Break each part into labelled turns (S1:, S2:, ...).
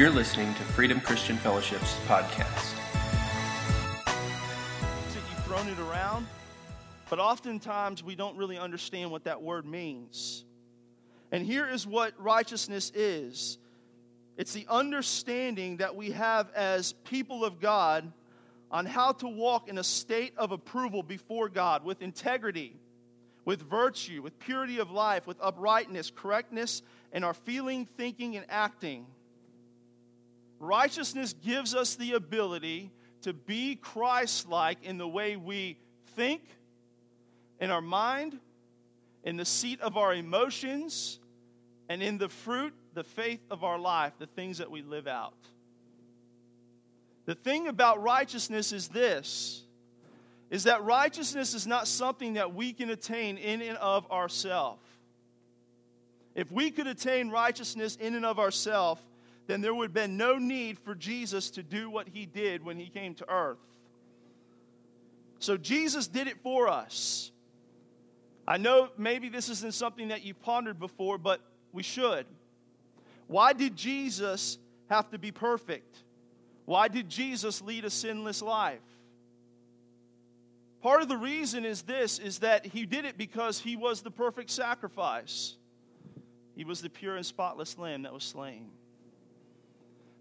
S1: You're listening to Freedom Christian Fellowship's podcast.
S2: You've thrown it around, but oftentimes we don't really understand what that word means. And here is what righteousness is it's the understanding that we have as people of God on how to walk in a state of approval before God with integrity, with virtue, with purity of life, with uprightness, correctness in our feeling, thinking, and acting. Righteousness gives us the ability to be Christ like in the way we think, in our mind, in the seat of our emotions, and in the fruit, the faith of our life, the things that we live out. The thing about righteousness is this is that righteousness is not something that we can attain in and of ourselves. If we could attain righteousness in and of ourselves, then there would have been no need for Jesus to do what he did when he came to earth. So Jesus did it for us. I know maybe this isn't something that you pondered before, but we should. Why did Jesus have to be perfect? Why did Jesus lead a sinless life? Part of the reason is this is that he did it because he was the perfect sacrifice. He was the pure and spotless lamb that was slain.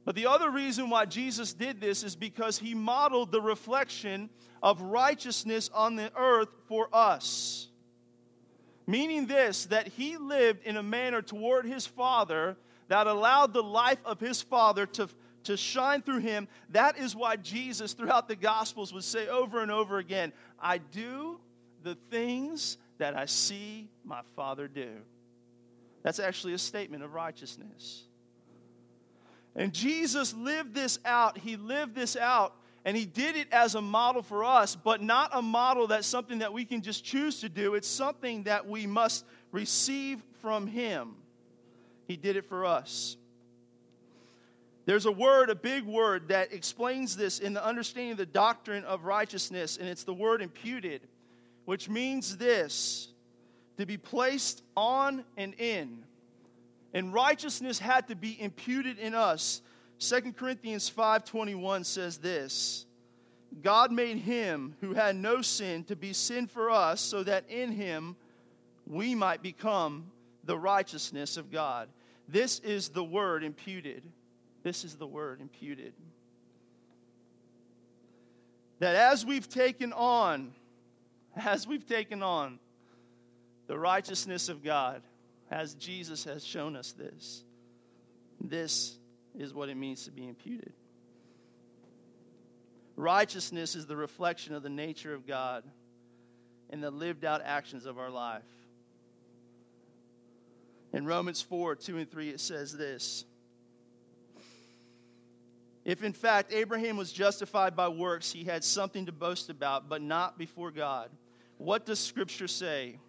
S2: But the other reason why Jesus did this is because he modeled the reflection of righteousness on the earth for us. Meaning this, that he lived in a manner toward his Father that allowed the life of his Father to to shine through him. That is why Jesus, throughout the Gospels, would say over and over again, I do the things that I see my Father do. That's actually a statement of righteousness. And Jesus lived this out. He lived this out, and He did it as a model for us, but not a model that's something that we can just choose to do. It's something that we must receive from Him. He did it for us. There's a word, a big word, that explains this in the understanding of the doctrine of righteousness, and it's the word imputed, which means this to be placed on and in. And righteousness had to be imputed in us. 2 Corinthians 5:21 says this: God made him who had no sin to be sin for us so that in him we might become the righteousness of God. This is the word imputed. This is the word imputed. That as we've taken on, as we've taken on the righteousness of God, as Jesus has shown us this, this is what it means to be imputed. Righteousness is the reflection of the nature of God and the lived out actions of our life. In Romans 4 2 and 3, it says this if in fact Abraham was justified by works, he had something to boast about, but not before God. What does Scripture say?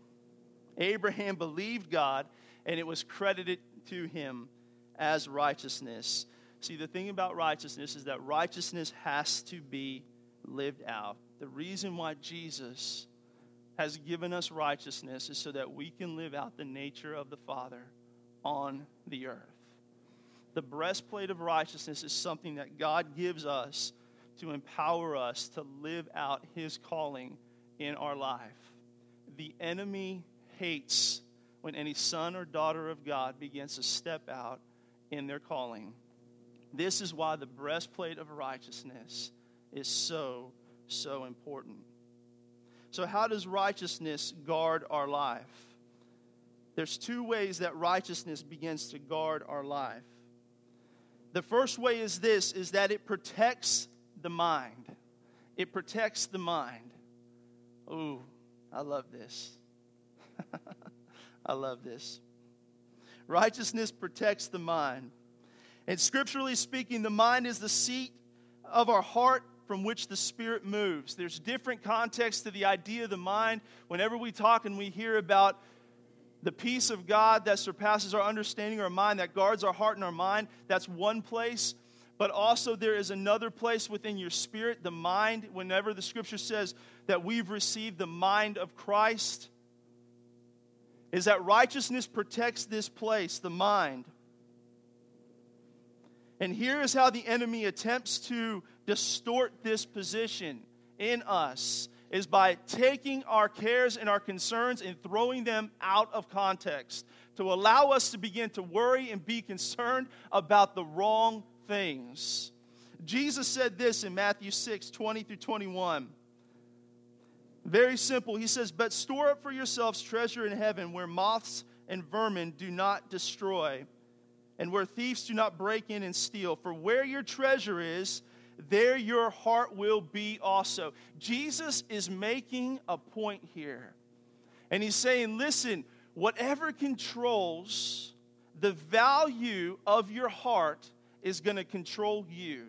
S2: Abraham believed God, and it was credited to him as righteousness. See, the thing about righteousness is that righteousness has to be lived out. The reason why Jesus has given us righteousness is so that we can live out the nature of the Father on the earth. The breastplate of righteousness is something that God gives us to empower us to live out his calling in our life. The enemy hates when any son or daughter of God begins to step out in their calling. This is why the breastplate of righteousness is so, so important. So, how does righteousness guard our life? There's two ways that righteousness begins to guard our life. The first way is this is that it protects the mind. It protects the mind. Ooh, I love this. I love this. Righteousness protects the mind. And scripturally speaking, the mind is the seat of our heart from which the Spirit moves. There's different contexts to the idea of the mind. Whenever we talk and we hear about the peace of God that surpasses our understanding, our mind, that guards our heart and our mind, that's one place. But also, there is another place within your spirit, the mind. Whenever the scripture says that we've received the mind of Christ, is that righteousness protects this place, the mind. And here is how the enemy attempts to distort this position in us is by taking our cares and our concerns and throwing them out of context to allow us to begin to worry and be concerned about the wrong things. Jesus said this in Matthew 6 20 through 21. Very simple. He says, But store up for yourselves treasure in heaven where moths and vermin do not destroy, and where thieves do not break in and steal. For where your treasure is, there your heart will be also. Jesus is making a point here. And he's saying, Listen, whatever controls the value of your heart is going to control you.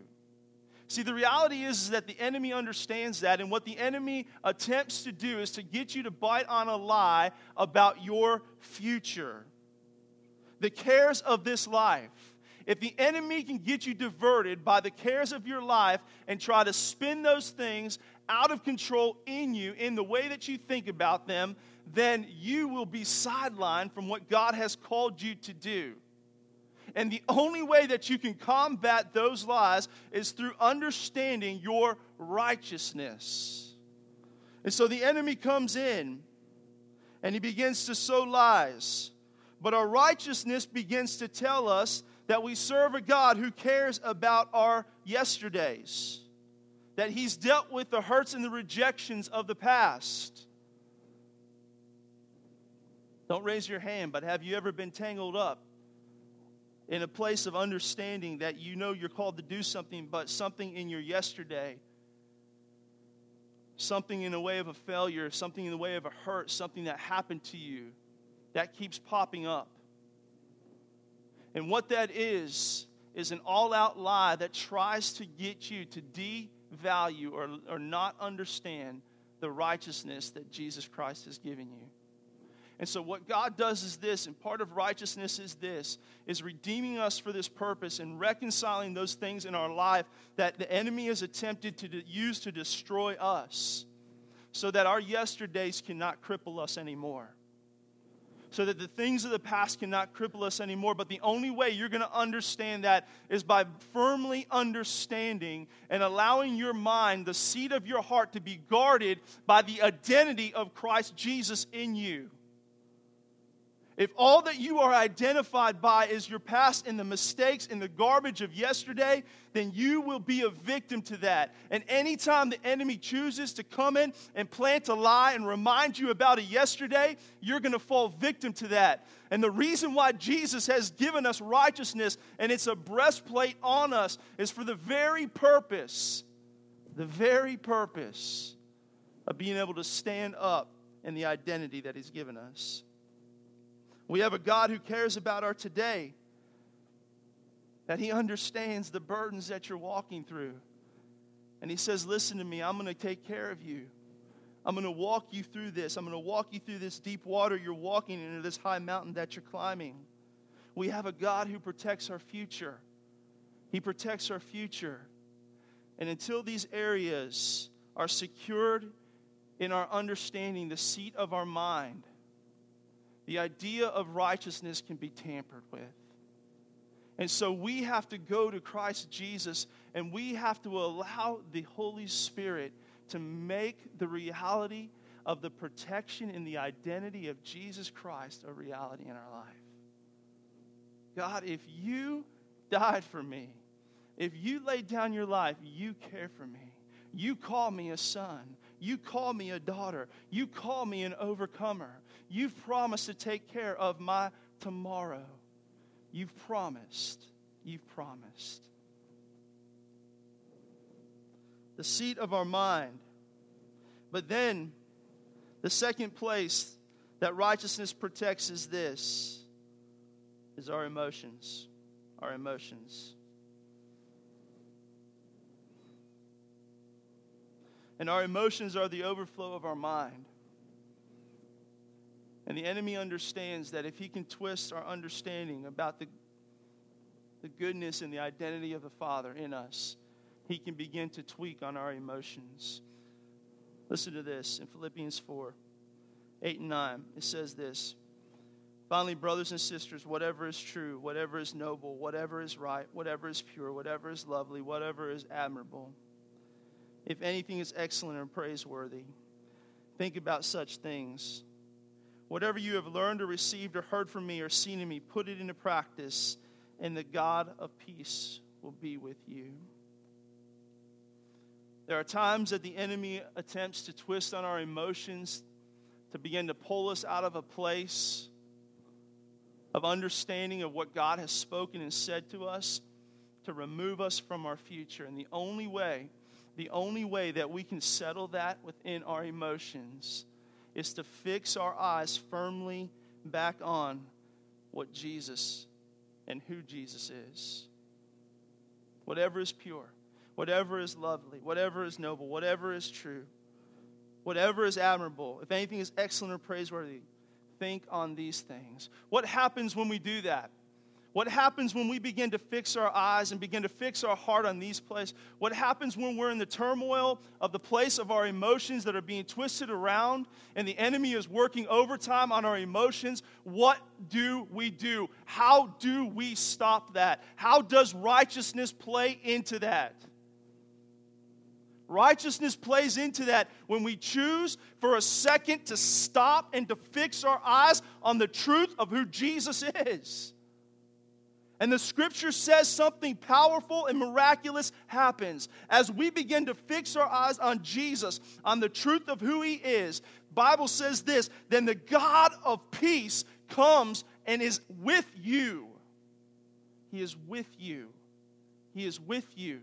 S2: See, the reality is, is that the enemy understands that, and what the enemy attempts to do is to get you to bite on a lie about your future, the cares of this life. If the enemy can get you diverted by the cares of your life and try to spin those things out of control in you in the way that you think about them, then you will be sidelined from what God has called you to do. And the only way that you can combat those lies is through understanding your righteousness. And so the enemy comes in and he begins to sow lies. But our righteousness begins to tell us that we serve a God who cares about our yesterdays, that he's dealt with the hurts and the rejections of the past. Don't raise your hand, but have you ever been tangled up in a place of understanding that you know you're called to do something, but something in your yesterday, something in the way of a failure, something in the way of a hurt, something that happened to you, that keeps popping up. And what that is, is an all out lie that tries to get you to devalue or, or not understand the righteousness that Jesus Christ has given you. And so what God does is this, and part of righteousness is this, is redeeming us for this purpose and reconciling those things in our life that the enemy has attempted to use to destroy us so that our yesterdays cannot cripple us anymore. So that the things of the past cannot cripple us anymore. But the only way you're going to understand that is by firmly understanding and allowing your mind, the seat of your heart, to be guarded by the identity of Christ Jesus in you. If all that you are identified by is your past and the mistakes and the garbage of yesterday, then you will be a victim to that. And anytime the enemy chooses to come in and plant a lie and remind you about a yesterday, you're going to fall victim to that. And the reason why Jesus has given us righteousness and it's a breastplate on us is for the very purpose, the very purpose of being able to stand up in the identity that He's given us. We have a God who cares about our today, that He understands the burdens that you're walking through. And He says, Listen to me, I'm going to take care of you. I'm going to walk you through this. I'm going to walk you through this deep water you're walking into this high mountain that you're climbing. We have a God who protects our future. He protects our future. And until these areas are secured in our understanding, the seat of our mind, the idea of righteousness can be tampered with. And so we have to go to Christ Jesus and we have to allow the Holy Spirit to make the reality of the protection and the identity of Jesus Christ a reality in our life. God, if you died for me, if you laid down your life, you care for me. You call me a son. You call me a daughter. You call me an overcomer. You've promised to take care of my tomorrow. You've promised. You've promised. The seat of our mind. But then, the second place that righteousness protects is this is our emotions. Our emotions. And our emotions are the overflow of our mind. And the enemy understands that if he can twist our understanding about the, the goodness and the identity of the Father in us, he can begin to tweak on our emotions. Listen to this in Philippians 4 8 and 9. It says this Finally, brothers and sisters, whatever is true, whatever is noble, whatever is right, whatever is pure, whatever is lovely, whatever is admirable, if anything is excellent or praiseworthy, think about such things. Whatever you have learned or received or heard from me or seen in me, put it into practice, and the God of peace will be with you. There are times that the enemy attempts to twist on our emotions to begin to pull us out of a place of understanding of what God has spoken and said to us to remove us from our future. And the only way, the only way that we can settle that within our emotions is to fix our eyes firmly back on what Jesus and who Jesus is. Whatever is pure, whatever is lovely, whatever is noble, whatever is true, whatever is admirable, if anything is excellent or praiseworthy, think on these things. What happens when we do that? What happens when we begin to fix our eyes and begin to fix our heart on these places? What happens when we're in the turmoil of the place of our emotions that are being twisted around and the enemy is working overtime on our emotions? What do we do? How do we stop that? How does righteousness play into that? Righteousness plays into that when we choose for a second to stop and to fix our eyes on the truth of who Jesus is. And the scripture says something powerful and miraculous happens. As we begin to fix our eyes on Jesus, on the truth of who he is, Bible says this, then the God of peace comes and is with you. He is with you. He is with you.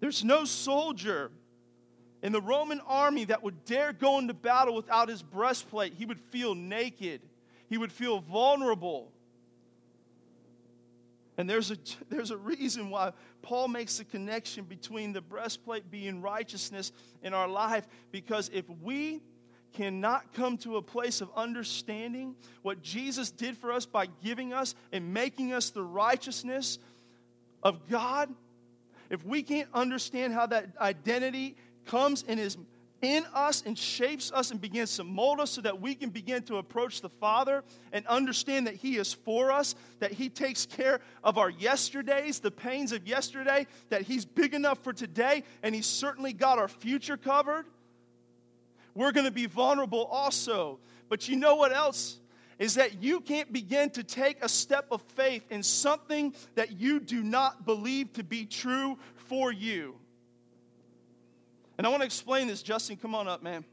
S2: There's no soldier in the Roman army that would dare go into battle without his breastplate. He would feel naked, he would feel vulnerable. And there's a, there's a reason why Paul makes the connection between the breastplate being righteousness in our life. Because if we cannot come to a place of understanding what Jesus did for us by giving us and making us the righteousness of God, if we can't understand how that identity comes and is in us and shapes us and begins to mold us so that we can begin to approach the Father and understand that He is for us, that He takes care of our yesterdays, the pains of yesterday, that He's big enough for today, and He's certainly got our future covered. We're going to be vulnerable also. But you know what else? is that you can't begin to take a step of faith in something that you do not believe to be true for you. And I want to explain this. Justin, come on up, man.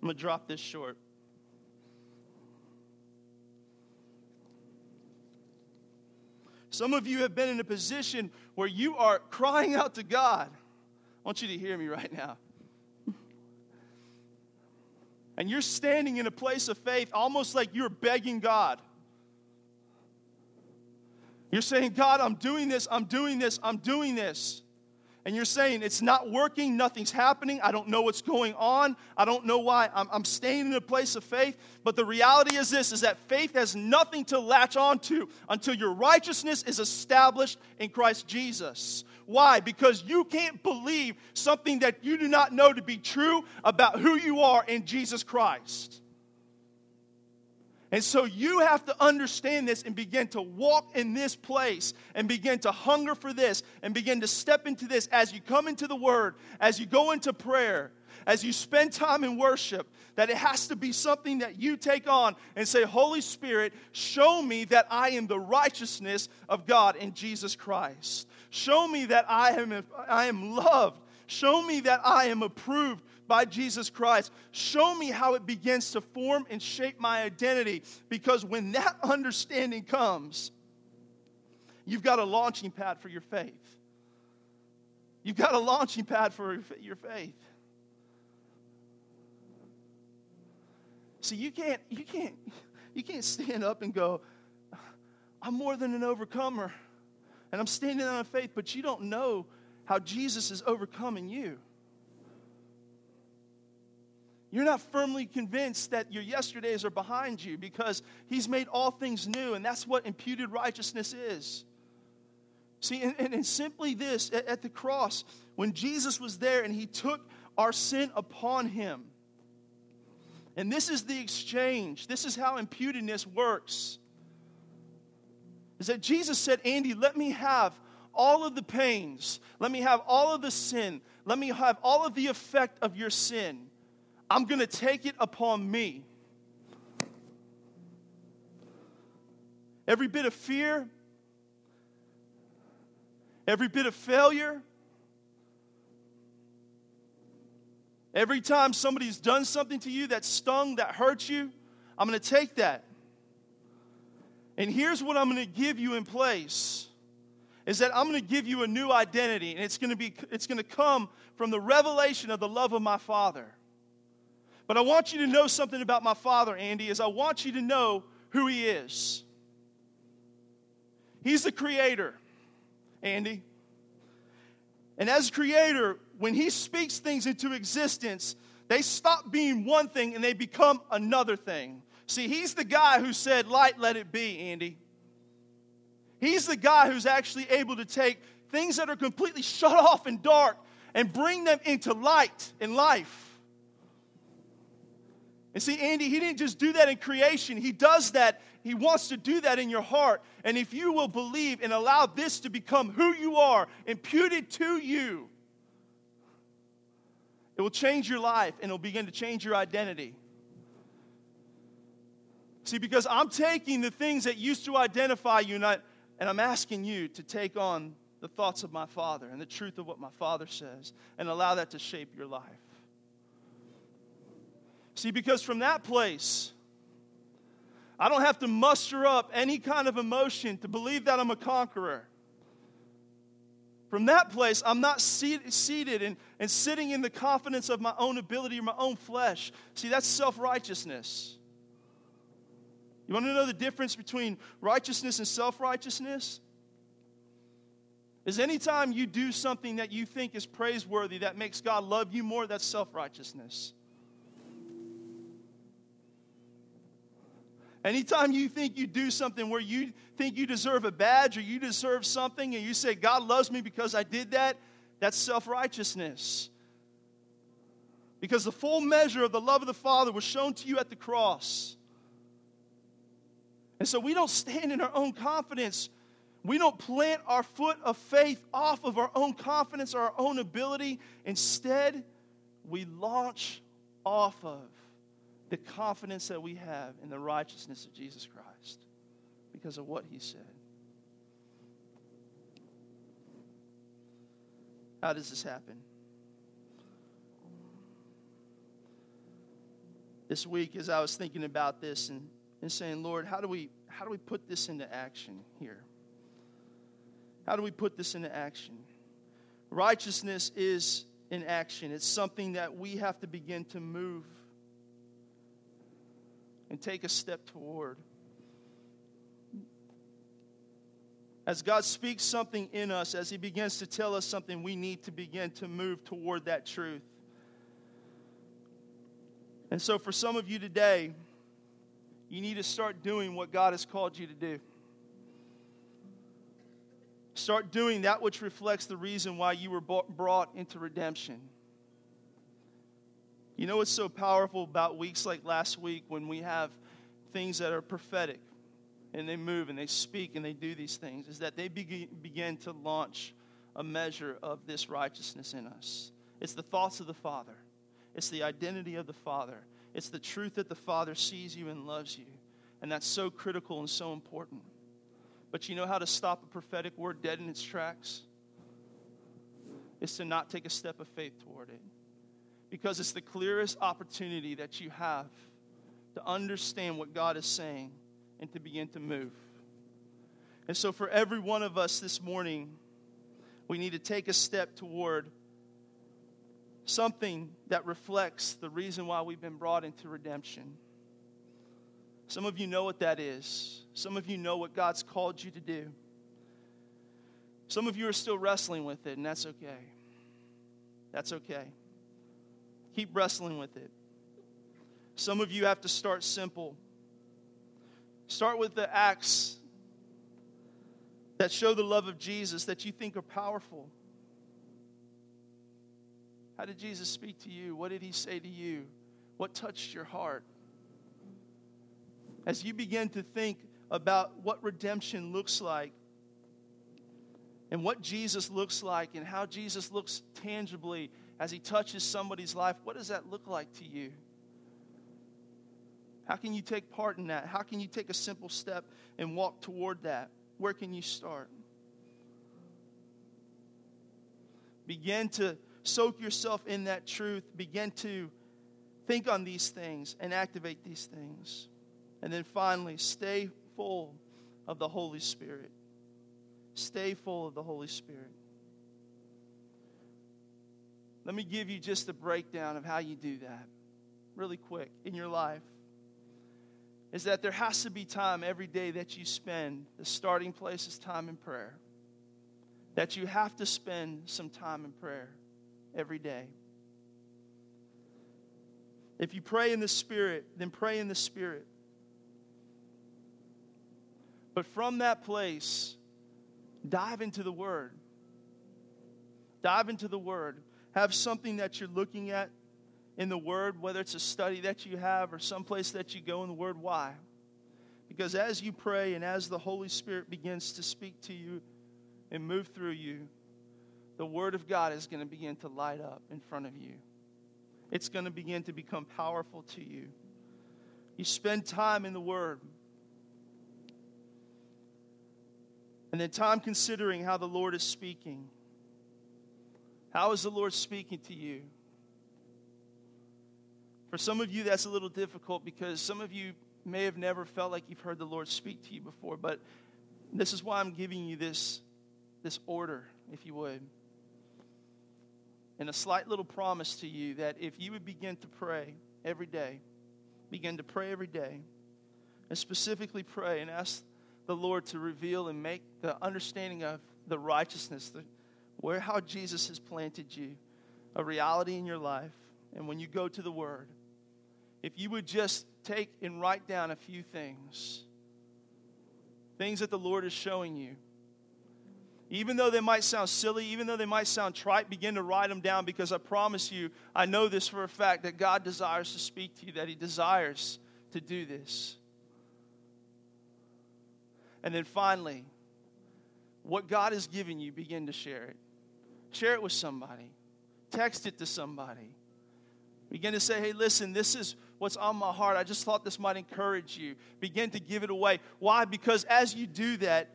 S2: I'm going to drop this short. Some of you have been in a position where you are crying out to God. I want you to hear me right now and you're standing in a place of faith almost like you're begging God. You're saying, God, I'm doing this, I'm doing this, I'm doing this and you're saying it's not working, nothing's happening, I don't know what's going on, I don't know why, I'm, I'm staying in a place of faith. But the reality is this is that faith has nothing to latch onto until your righteousness is established in Christ Jesus. Why? Because you can't believe something that you do not know to be true about who you are in Jesus Christ. And so you have to understand this and begin to walk in this place and begin to hunger for this and begin to step into this as you come into the Word, as you go into prayer, as you spend time in worship, that it has to be something that you take on and say, Holy Spirit, show me that I am the righteousness of God in Jesus Christ. Show me that I am, I am loved. Show me that I am approved by Jesus Christ. Show me how it begins to form and shape my identity. Because when that understanding comes, you've got a launching pad for your faith. You've got a launching pad for your faith. See, you can't, you can't, you can't stand up and go, I'm more than an overcomer. And I'm standing on faith, but you don't know how Jesus is overcoming you. You're not firmly convinced that your yesterdays are behind you because He's made all things new, and that's what imputed righteousness is. See, and, and, and simply this at, at the cross, when Jesus was there and He took our sin upon him. And this is the exchange. This is how imputedness works. Is that Jesus said, Andy, let me have all of the pains. Let me have all of the sin. Let me have all of the effect of your sin. I'm going to take it upon me. Every bit of fear, every bit of failure, every time somebody's done something to you that stung, that hurt you, I'm going to take that. And here's what I'm going to give you in place is that I'm going to give you a new identity and it's going to be it's going to come from the revelation of the love of my Father. But I want you to know something about my Father, Andy, is I want you to know who he is. He's the creator, Andy. And as creator, when he speaks things into existence, they stop being one thing and they become another thing. See, he's the guy who said, Light, let it be, Andy. He's the guy who's actually able to take things that are completely shut off and dark and bring them into light and life. And see, Andy, he didn't just do that in creation, he does that he wants to do that in your heart. And if you will believe and allow this to become who you are, imputed to you, it will change your life and it'll begin to change your identity. See, because I'm taking the things that used to identify you and, I, and I'm asking you to take on the thoughts of my Father and the truth of what my Father says and allow that to shape your life. See, because from that place, I don't have to muster up any kind of emotion to believe that I'm a conqueror. From that place, I'm not seated and, and sitting in the confidence of my own ability or my own flesh. See, that's self righteousness. You want to know the difference between righteousness and self righteousness? Is anytime you do something that you think is praiseworthy that makes God love you more, that's self righteousness. Anytime you think you do something where you think you deserve a badge or you deserve something and you say, God loves me because I did that, that's self righteousness. Because the full measure of the love of the Father was shown to you at the cross. And so we don't stand in our own confidence. We don't plant our foot of faith off of our own confidence or our own ability. Instead, we launch off of the confidence that we have in the righteousness of Jesus Christ because of what he said. How does this happen? This week, as I was thinking about this and, and saying, Lord, how do we how do we put this into action here? How do we put this into action? Righteousness is in action. It's something that we have to begin to move and take a step toward. As God speaks something in us, as He begins to tell us something, we need to begin to move toward that truth. And so, for some of you today, you need to start doing what God has called you to do. Start doing that which reflects the reason why you were brought into redemption. You know what's so powerful about weeks like last week when we have things that are prophetic and they move and they speak and they do these things is that they begin to launch a measure of this righteousness in us. It's the thoughts of the Father, it's the identity of the Father, it's the truth that the Father sees you and loves you. And that's so critical and so important. But you know how to stop a prophetic word dead in its tracks? It's to not take a step of faith toward it because it's the clearest opportunity that you have to understand what God is saying and to begin to move. And so, for every one of us this morning, we need to take a step toward something that reflects the reason why we've been brought into redemption. Some of you know what that is. Some of you know what God's called you to do. Some of you are still wrestling with it, and that's okay. That's okay. Keep wrestling with it. Some of you have to start simple. Start with the acts that show the love of Jesus that you think are powerful. How did Jesus speak to you? What did he say to you? What touched your heart? As you begin to think about what redemption looks like and what Jesus looks like and how Jesus looks tangibly as he touches somebody's life, what does that look like to you? How can you take part in that? How can you take a simple step and walk toward that? Where can you start? Begin to soak yourself in that truth. Begin to think on these things and activate these things. And then finally, stay full of the Holy Spirit. Stay full of the Holy Spirit. Let me give you just a breakdown of how you do that, really quick, in your life. Is that there has to be time every day that you spend. The starting place is time in prayer. That you have to spend some time in prayer every day. If you pray in the Spirit, then pray in the Spirit. But from that place, dive into the Word. Dive into the Word. Have something that you're looking at in the Word, whether it's a study that you have or someplace that you go in the Word. Why? Because as you pray and as the Holy Spirit begins to speak to you and move through you, the Word of God is going to begin to light up in front of you. It's going to begin to become powerful to you. You spend time in the Word. And then time considering how the Lord is speaking. How is the Lord speaking to you? For some of you, that's a little difficult because some of you may have never felt like you've heard the Lord speak to you before, but this is why I'm giving you this, this order, if you would. And a slight little promise to you that if you would begin to pray every day, begin to pray every day, and specifically pray and ask the Lord to reveal and make the understanding of the righteousness, the, where how Jesus has planted you, a reality in your life. And when you go to the Word, if you would just take and write down a few things, things that the Lord is showing you. Even though they might sound silly, even though they might sound trite, begin to write them down because I promise you, I know this for a fact that God desires to speak to you, that He desires to do this. And then finally, what God has given you, begin to share it. Share it with somebody, text it to somebody. Begin to say, hey, listen, this is what's on my heart. I just thought this might encourage you. Begin to give it away. Why? Because as you do that,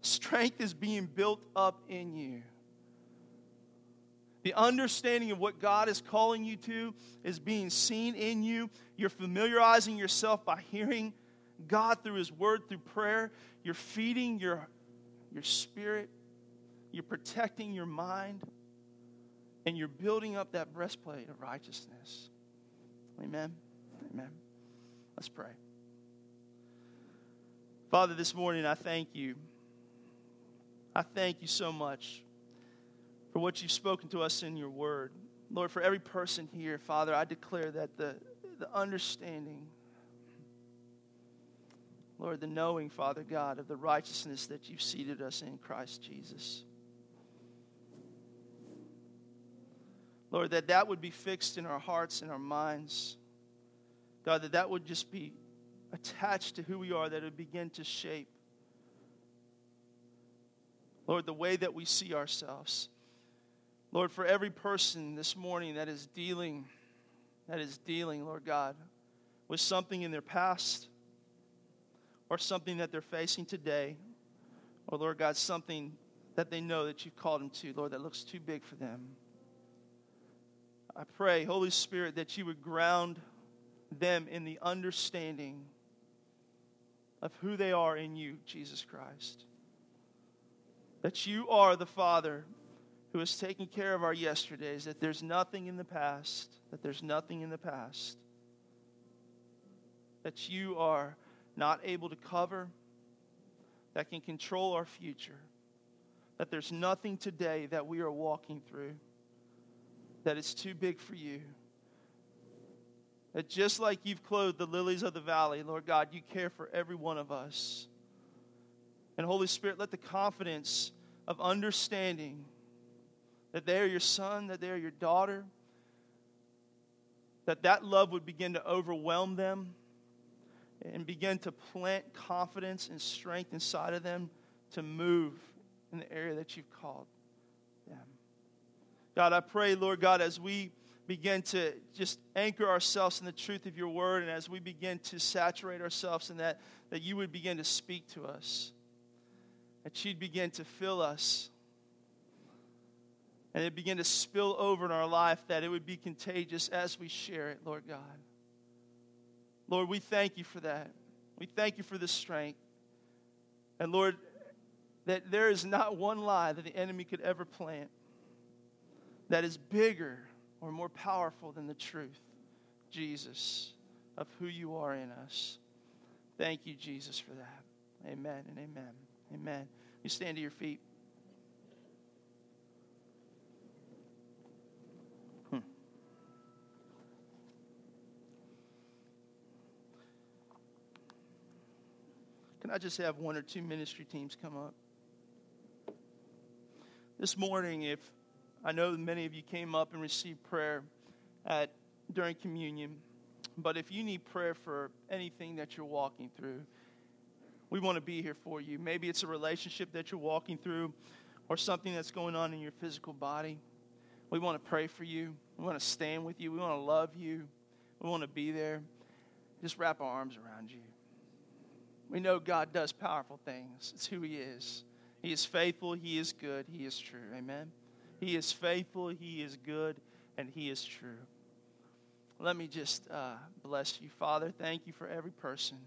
S2: strength is being built up in you. The understanding of what God is calling you to is being seen in you. You're familiarizing yourself by hearing God through His Word, through prayer. You're feeding your, your spirit. You're protecting your mind. And you're building up that breastplate of righteousness. Amen. Amen. Let's pray. Father, this morning I thank you. I thank you so much for what you've spoken to us in your word. Lord, for every person here, Father, I declare that the, the understanding, Lord, the knowing, Father God, of the righteousness that you've seated us in Christ Jesus. Lord, that that would be fixed in our hearts and our minds. God, that that would just be attached to who we are, that it would begin to shape, Lord, the way that we see ourselves. Lord, for every person this morning that is dealing, that is dealing, Lord God, with something in their past or something that they're facing today, or Lord God, something that they know that you've called them to, Lord, that looks too big for them. I pray, Holy Spirit, that you would ground them in the understanding of who they are in you, Jesus Christ. That you are the Father who is taking care of our yesterdays, that there's nothing in the past, that there's nothing in the past that you are not able to cover, that can control our future, that there's nothing today that we are walking through that it's too big for you. That just like you've clothed the lilies of the valley, Lord God, you care for every one of us. And Holy Spirit, let the confidence of understanding that they are your son, that they are your daughter, that that love would begin to overwhelm them and begin to plant confidence and strength inside of them to move in the area that you've called them. God, I pray, Lord God, as we begin to just anchor ourselves in the truth of your word and as we begin to saturate ourselves in that, that you would begin to speak to us, that you'd begin to fill us and it begin to spill over in our life, that it would be contagious as we share it, Lord God. Lord, we thank you for that. We thank you for the strength. And Lord, that there is not one lie that the enemy could ever plant that is bigger or more powerful than the truth, Jesus, of who you are in us. Thank you, Jesus, for that. Amen and amen. Amen. You stand to your feet. Can I just have one or two ministry teams come up? This morning, if I know many of you came up and received prayer at during communion, but if you need prayer for anything that you're walking through, we want to be here for you. Maybe it's a relationship that you're walking through or something that's going on in your physical body. We want to pray for you. We want to stand with you. We want to love you. We want to be there. Just wrap our arms around you. We know God does powerful things. It's who He is. He is faithful, He is good, He is true. Amen. He is faithful, He is good, and He is true. Let me just uh, bless you. Father, thank you for every person.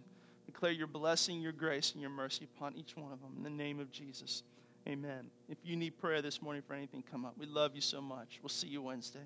S2: Declare your blessing, your grace, and your mercy upon each one of them. In the name of Jesus. Amen. If you need prayer this morning for anything, come up. We love you so much. We'll see you Wednesday.